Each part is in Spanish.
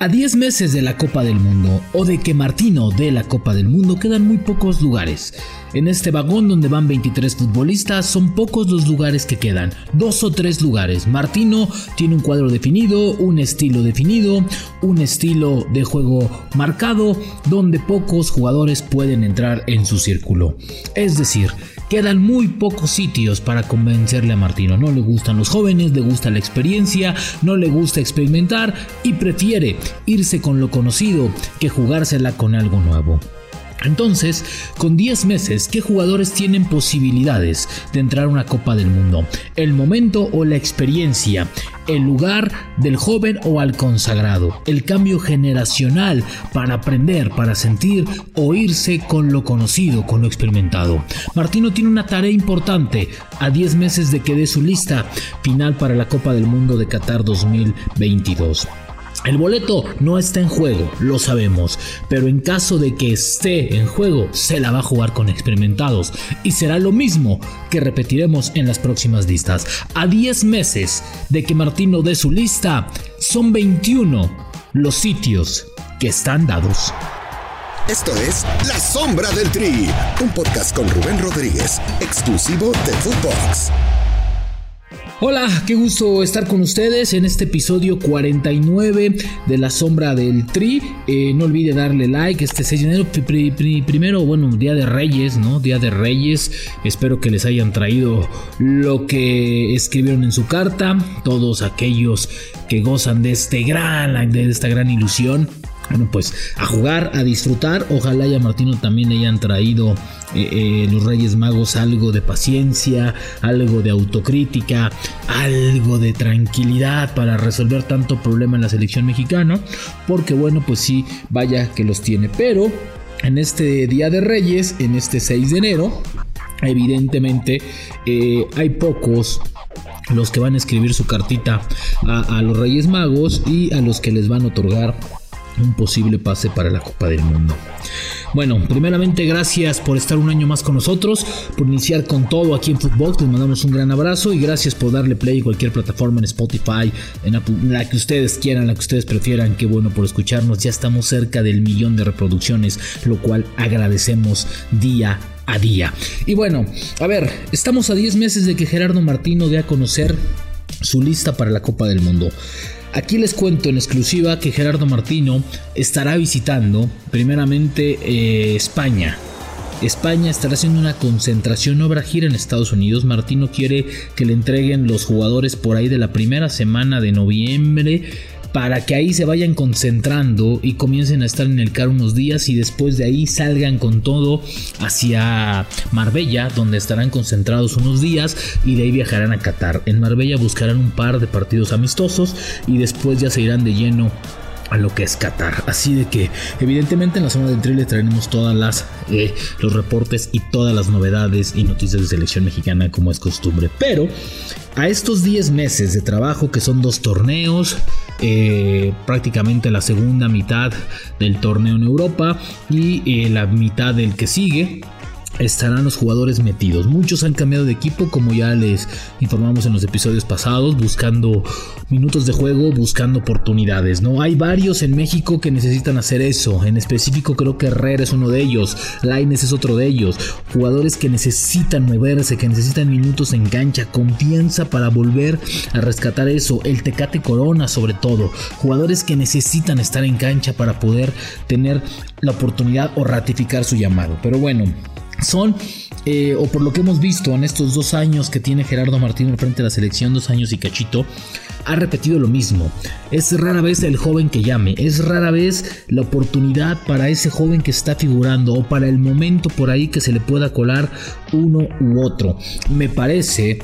A 10 meses de la Copa del Mundo o de que Martino dé la Copa del Mundo quedan muy pocos lugares. En este vagón donde van 23 futbolistas son pocos los lugares que quedan, dos o tres lugares. Martino tiene un cuadro definido, un estilo definido, un estilo de juego marcado donde pocos jugadores pueden entrar en su círculo. Es decir, Quedan muy pocos sitios para convencerle a Martino. No le gustan los jóvenes, le gusta la experiencia, no le gusta experimentar y prefiere irse con lo conocido que jugársela con algo nuevo. Entonces, con 10 meses, ¿qué jugadores tienen posibilidades de entrar a una Copa del Mundo? ¿El momento o la experiencia? ¿El lugar del joven o al consagrado? ¿El cambio generacional para aprender, para sentir o irse con lo conocido, con lo experimentado? Martino tiene una tarea importante a 10 meses de que dé su lista final para la Copa del Mundo de Qatar 2022. El boleto no está en juego, lo sabemos, pero en caso de que esté en juego, se la va a jugar con experimentados y será lo mismo que repetiremos en las próximas listas. A 10 meses de que Martino dé su lista, son 21 los sitios que están dados. Esto es La Sombra del Tri, un podcast con Rubén Rodríguez, exclusivo de Footbox. Hola, qué gusto estar con ustedes en este episodio 49 de La Sombra del Tri. Eh, no olvide darle like este 6 de enero. primero, bueno, Día de Reyes, ¿no? Día de Reyes. Espero que les hayan traído lo que escribieron en su carta. Todos aquellos que gozan de este gran, de esta gran ilusión bueno, pues a jugar, a disfrutar. Ojalá y a Martino también hayan traído eh, eh, los Reyes Magos algo de paciencia, algo de autocrítica, algo de tranquilidad para resolver tanto problema en la selección mexicana. Porque bueno, pues sí, vaya que los tiene. Pero en este Día de Reyes, en este 6 de enero, evidentemente eh, hay pocos los que van a escribir su cartita a, a los Reyes Magos y a los que les van a otorgar un posible pase para la Copa del Mundo. Bueno, primeramente gracias por estar un año más con nosotros, por iniciar con todo aquí en Footbox, les mandamos un gran abrazo y gracias por darle play en cualquier plataforma en Spotify, en la que ustedes quieran, la que ustedes prefieran, qué bueno por escucharnos, ya estamos cerca del millón de reproducciones, lo cual agradecemos día a día. Y bueno, a ver, estamos a 10 meses de que Gerardo Martino dé a conocer su lista para la Copa del Mundo. Aquí les cuento en exclusiva que Gerardo Martino estará visitando primeramente eh, España. España estará haciendo una concentración obra gira en Estados Unidos. Martino quiere que le entreguen los jugadores por ahí de la primera semana de noviembre para que ahí se vayan concentrando y comiencen a estar en el CAR unos días y después de ahí salgan con todo hacia Marbella, donde estarán concentrados unos días y de ahí viajarán a Qatar. En Marbella buscarán un par de partidos amistosos y después ya se irán de lleno a lo que es Qatar. Así de que, evidentemente, en la zona del trailer traeremos todas las eh, los reportes y todas las novedades y noticias de selección mexicana, como es costumbre. Pero a estos 10 meses de trabajo, que son dos torneos, eh, prácticamente la segunda mitad del torneo en Europa y eh, la mitad del que sigue, estarán los jugadores metidos. Muchos han cambiado de equipo, como ya les informamos en los episodios pasados, buscando minutos de juego, buscando oportunidades. No hay varios en México que necesitan hacer eso. En específico, creo que Herrera es uno de ellos, Laines es otro de ellos. Jugadores que necesitan moverse, que necesitan minutos en cancha, confianza para volver a rescatar eso. El Tecate Corona, sobre todo. Jugadores que necesitan estar en cancha para poder tener la oportunidad o ratificar su llamado. Pero bueno son, eh, o por lo que hemos visto en estos dos años que tiene Gerardo Martínez frente a la selección, dos años y cachito, ha repetido lo mismo. Es rara vez el joven que llame, es rara vez la oportunidad para ese joven que está figurando o para el momento por ahí que se le pueda colar uno u otro. Me parece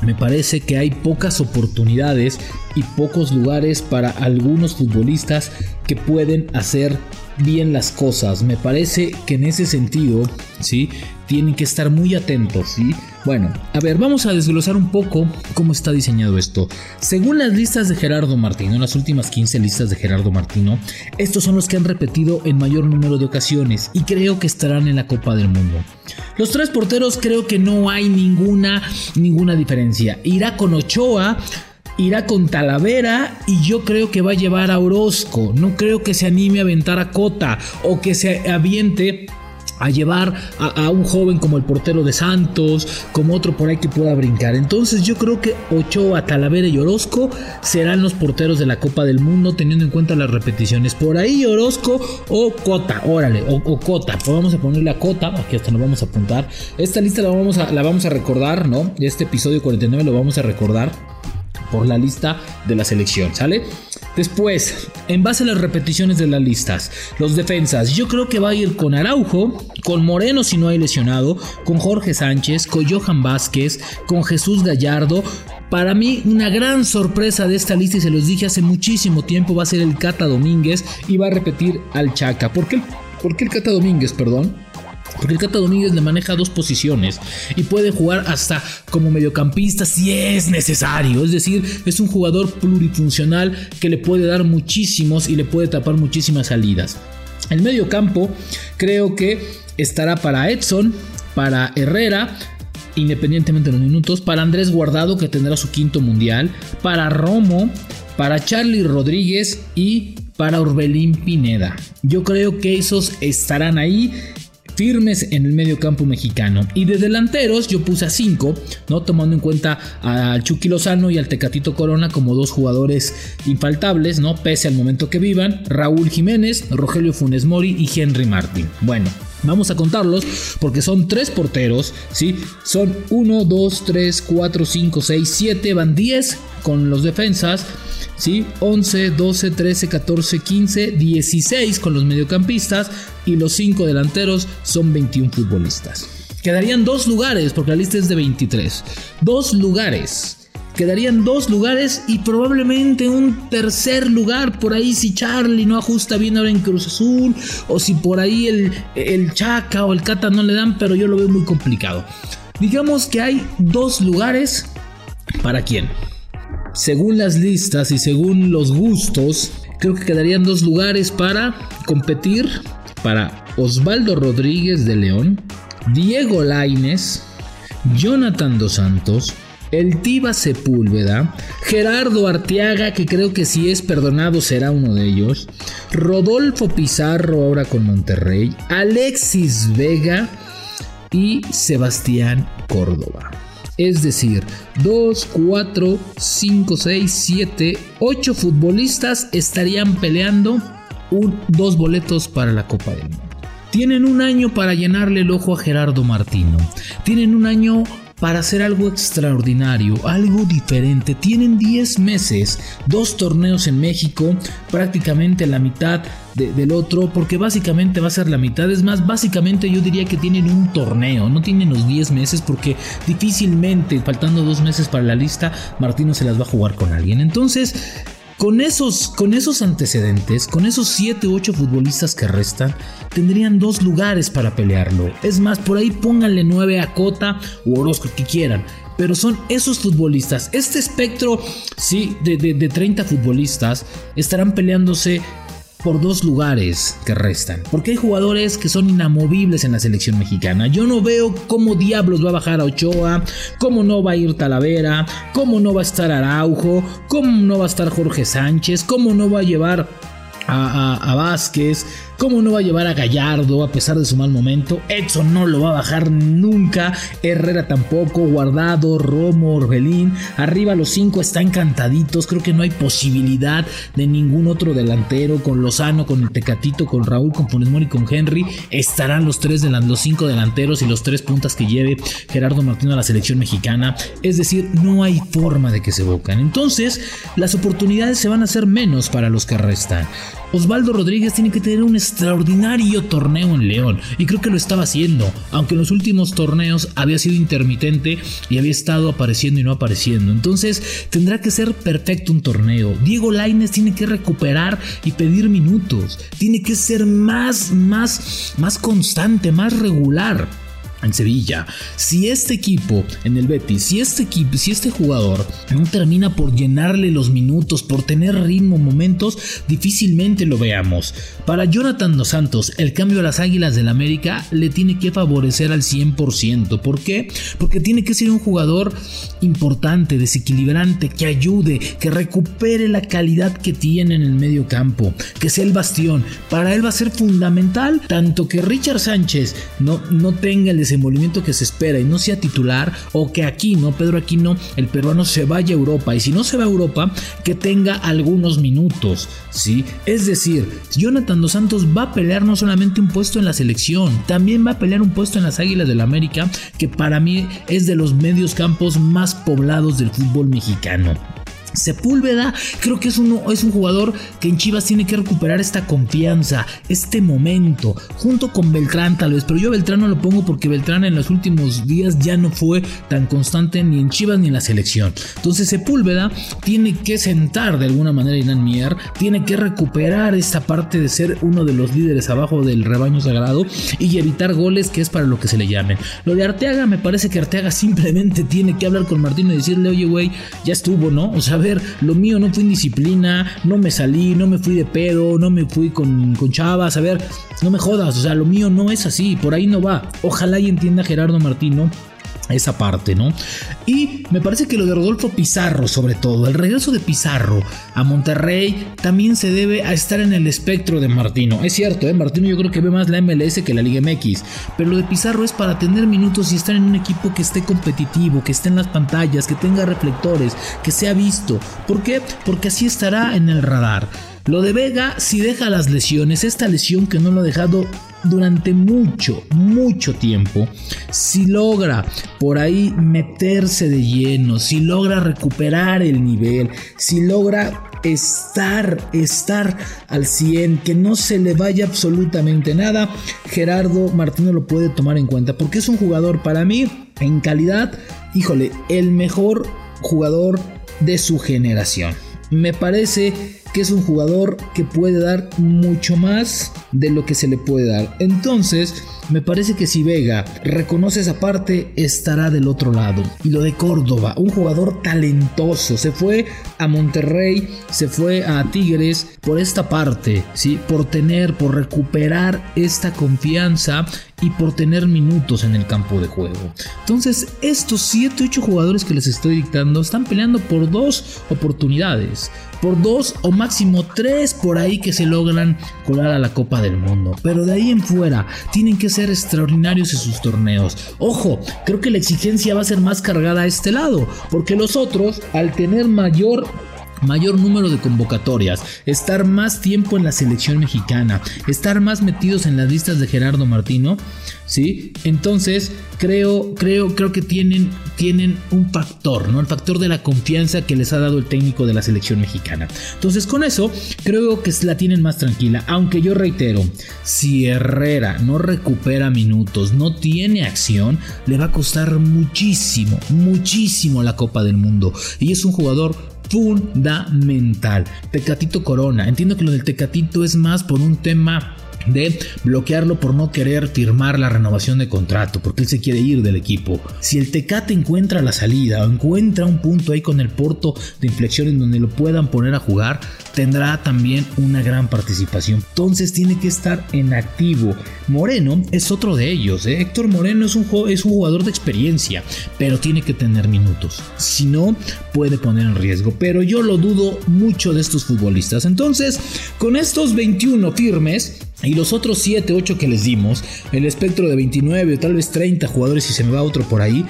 me parece que hay pocas oportunidades y pocos lugares para algunos futbolistas que pueden hacer bien las cosas. Me parece que en ese sentido, ¿sí? Tienen que estar muy atentos, ¿sí? Bueno, a ver, vamos a desglosar un poco cómo está diseñado esto. Según las listas de Gerardo Martino, las últimas 15 listas de Gerardo Martino, estos son los que han repetido en mayor número de ocasiones y creo que estarán en la Copa del Mundo. Los tres porteros creo que no hay ninguna, ninguna diferencia. Irá con Ochoa, irá con Talavera y yo creo que va a llevar a Orozco. No creo que se anime a aventar a Cota o que se aviente a llevar a, un joven como el portero de Santos, como otro por ahí que pueda brincar. Entonces yo creo que Ochoa, Talavera y Orozco serán los porteros de la Copa del Mundo teniendo en cuenta las repeticiones. Por ahí Orozco o Cota, órale, o, Cota. Pues vamos a ponerle a Cota, aquí hasta nos vamos a apuntar. Esta lista la vamos a, la vamos a recordar, ¿no? Este episodio 49 lo vamos a recordar por la lista de la selección, ¿sale? Después, en base a las repeticiones de las listas, los defensas, yo creo que va a ir con Araujo, con Moreno si no hay lesionado, con Jorge Sánchez, con Johan Vázquez, con Jesús Gallardo. Para mí, una gran sorpresa de esta lista, y se los dije hace muchísimo tiempo, va a ser el Cata Domínguez y va a repetir al Chaca. ¿Por qué, ¿Por qué el Cata Domínguez, perdón? Porque el Cata Domínguez le maneja dos posiciones y puede jugar hasta como mediocampista si es necesario. Es decir, es un jugador plurifuncional que le puede dar muchísimos y le puede tapar muchísimas salidas. El mediocampo creo que estará para Edson, para Herrera, independientemente de los minutos, para Andrés Guardado que tendrá su quinto mundial, para Romo, para Charlie Rodríguez y para Orbelín Pineda. Yo creo que esos estarán ahí firmes en el medio campo mexicano. Y de delanteros yo puse a 5, ¿no? Tomando en cuenta al Chucky Lozano y al Tecatito Corona como dos jugadores infaltables, ¿no? Pese al momento que vivan. Raúl Jiménez, Rogelio Funes Mori y Henry Martin. Bueno. Vamos a contarlos porque son tres porteros, ¿sí? Son 1, 2, 3, 4, 5, 6, 7, van 10 con los defensas. ¿sí? 11, 12, 13, 14, 15, 16 con los mediocampistas y los 5 delanteros son 21 futbolistas. Quedarían dos lugares porque la lista es de 23. Dos lugares. Quedarían dos lugares y probablemente un tercer lugar. Por ahí si Charlie no ajusta bien ahora en Cruz Azul o si por ahí el, el Chaca o el Cata no le dan, pero yo lo veo muy complicado. Digamos que hay dos lugares. Para quién según las listas y según los gustos, creo que quedarían dos lugares para competir para Osvaldo Rodríguez de León, Diego Laines, Jonathan Dos Santos, el Tiva Sepúlveda, Gerardo Arteaga, que creo que si es perdonado será uno de ellos, Rodolfo Pizarro ahora con Monterrey, Alexis Vega y Sebastián Córdoba. Es decir, 2, 4, 5, 6, 7, 8 futbolistas estarían peleando un, dos boletos para la Copa del Mundo. Tienen un año para llenarle el ojo a Gerardo Martino. Tienen un año para hacer algo extraordinario, algo diferente. Tienen 10 meses, dos torneos en México, prácticamente la mitad del otro, porque básicamente va a ser la mitad. Es más, básicamente yo diría que tienen un torneo, no tienen los 10 meses, porque difícilmente, faltando dos meses para la lista, Martino se las va a jugar con alguien. Entonces, con esos, con esos antecedentes, con esos 7 u 8 futbolistas que restan, tendrían dos lugares para pelearlo. Es más, por ahí pónganle 9 a Cota o Orozco que quieran. Pero son esos futbolistas. Este espectro, sí, de, de, de 30 futbolistas estarán peleándose por dos lugares que restan. Porque hay jugadores que son inamovibles en la selección mexicana. Yo no veo cómo diablos va a bajar a Ochoa, cómo no va a ir Talavera, cómo no va a estar Araujo, cómo no va a estar Jorge Sánchez, cómo no va a llevar a, a, Vázquez, ¿Cómo no va a llevar a Gallardo a pesar de su mal momento? Edson no lo va a bajar nunca. Herrera tampoco. Guardado, Romo, Orbelín. Arriba los cinco están encantaditos. Creo que no hay posibilidad de ningún otro delantero. Con Lozano, con el Tecatito, con Raúl, con Funes Mori, con Henry. Estarán los tres los cinco delanteros y los tres puntas que lleve Gerardo Martino a la selección mexicana. Es decir, no hay forma de que se bocan. Entonces, las oportunidades se van a hacer menos para los que restan. Osvaldo Rodríguez tiene que tener un extraordinario torneo en León y creo que lo estaba haciendo, aunque en los últimos torneos había sido intermitente y había estado apareciendo y no apareciendo. Entonces tendrá que ser perfecto un torneo. Diego Laines tiene que recuperar y pedir minutos, tiene que ser más, más, más constante, más regular. En Sevilla. Si este equipo en el Betis, si este equipo, si este jugador no termina por llenarle los minutos, por tener ritmo, momentos, difícilmente lo veamos. Para Jonathan Dos Santos, el cambio a las Águilas del América le tiene que favorecer al 100%. ¿Por qué? Porque tiene que ser un jugador importante, desequilibrante, que ayude, que recupere la calidad que tiene en el medio campo, que sea el bastión. Para él va a ser fundamental tanto que Richard Sánchez no, no tenga el desenvolvimiento que se espera y no sea titular o que aquí no, Pedro Aquino, el peruano se vaya a Europa y si no se va a Europa, que tenga algunos minutos, ¿sí? Es decir, Jonathan Dos Santos va a pelear no solamente un puesto en la selección, también va a pelear un puesto en las Águilas del la América, que para mí es de los medios campos más poblados del fútbol mexicano. Sepúlveda creo que es, uno, es un jugador que en Chivas tiene que recuperar esta confianza, este momento, junto con Beltrán tal vez, pero yo Beltrán no lo pongo porque Beltrán en los últimos días ya no fue tan constante ni en Chivas ni en la selección. Entonces Sepúlveda tiene que sentar de alguna manera a Mier, tiene que recuperar esta parte de ser uno de los líderes abajo del rebaño sagrado y evitar goles que es para lo que se le llamen. Lo de Arteaga me parece que Arteaga simplemente tiene que hablar con Martino y decirle, oye güey, ya estuvo, ¿no? O sea, ver, lo mío no fue indisciplina, no me salí, no me fui de pedo, no me fui con, con chavas, a ver, no me jodas, o sea, lo mío no es así, por ahí no va. Ojalá y entienda Gerardo Martino esa parte, ¿no? Y me parece que lo de Rodolfo Pizarro, sobre todo, el regreso de Pizarro a Monterrey también se debe a estar en el espectro de Martino. Es cierto, ¿eh? Martino yo creo que ve más la MLS que la Liga MX, pero lo de Pizarro es para tener minutos y estar en un equipo que esté competitivo, que esté en las pantallas, que tenga reflectores, que sea visto. ¿Por qué? Porque así estará en el radar. Lo de Vega, si deja las lesiones, esta lesión que no lo ha dejado durante mucho, mucho tiempo, si logra por ahí meterse de lleno, si logra recuperar el nivel, si logra estar, estar al 100, que no se le vaya absolutamente nada, Gerardo Martino lo puede tomar en cuenta, porque es un jugador para mí, en calidad, híjole, el mejor jugador de su generación. Me parece que es un jugador que puede dar mucho más de lo que se le puede dar. Entonces, me parece que si Vega reconoce esa parte, estará del otro lado. Y lo de Córdoba, un jugador talentoso, se fue a Monterrey, se fue a Tigres por esta parte, ¿sí? Por tener, por recuperar esta confianza y por tener minutos en el campo de juego. Entonces, estos 7, 8 jugadores que les estoy dictando están peleando por dos oportunidades por dos o máximo tres por ahí que se logran colar a la Copa del Mundo. Pero de ahí en fuera tienen que ser extraordinarios en sus torneos. Ojo, creo que la exigencia va a ser más cargada a este lado, porque los otros, al tener mayor mayor número de convocatorias, estar más tiempo en la selección mexicana, estar más metidos en las listas de Gerardo Martino, ¿sí? Entonces, creo, creo, creo que tienen, tienen un factor, ¿no? El factor de la confianza que les ha dado el técnico de la selección mexicana. Entonces, con eso, creo que la tienen más tranquila. Aunque yo reitero, si Herrera no recupera minutos, no tiene acción, le va a costar muchísimo, muchísimo la Copa del Mundo. Y es un jugador fundamental. Tecatito Corona. Entiendo que lo del Tecatito es más por un tema de bloquearlo por no querer firmar la renovación de contrato, porque él se quiere ir del equipo. Si el Tecate encuentra la salida o encuentra un punto ahí con el porto de inflexión en donde lo puedan poner a jugar, tendrá también una gran participación. Entonces tiene que estar en activo. Moreno es otro de ellos. ¿eh? Héctor Moreno es un, es un jugador de experiencia, pero tiene que tener minutos. Si no, puede poner en riesgo. Pero yo lo dudo mucho de estos futbolistas. Entonces, con estos 21 firmes, y los otros 7, 8 que les dimos, el espectro de 29 o tal vez 30 jugadores si se me va otro por ahí,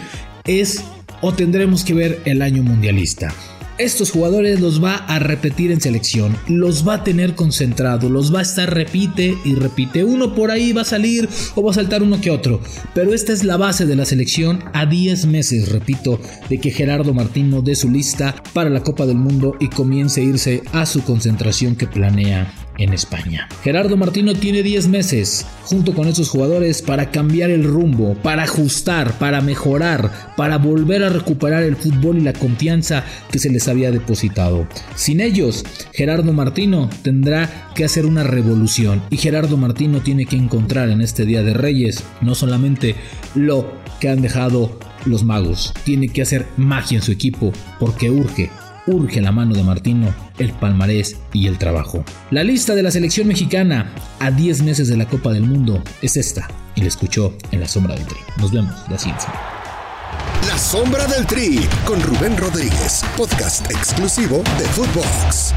es o tendremos que ver el año mundialista. Estos jugadores los va a repetir en selección, los va a tener concentrado, los va a estar repite y repite. Uno por ahí va a salir o va a saltar uno que otro. Pero esta es la base de la selección a 10 meses, repito, de que Gerardo Martín no dé su lista para la Copa del Mundo y comience a irse a su concentración que planea en España. Gerardo Martino tiene 10 meses junto con esos jugadores para cambiar el rumbo, para ajustar, para mejorar, para volver a recuperar el fútbol y la confianza que se les había depositado. Sin ellos, Gerardo Martino tendrá que hacer una revolución y Gerardo Martino tiene que encontrar en este Día de Reyes no solamente lo que han dejado los magos, tiene que hacer magia en su equipo porque urge urge la mano de Martino, el palmarés y el trabajo. La lista de la selección mexicana a 10 meses de la Copa del Mundo es esta, y la escuchó en la sombra del tri. Nos vemos la siguiente La sombra del tri con Rubén Rodríguez, podcast exclusivo de Footbox.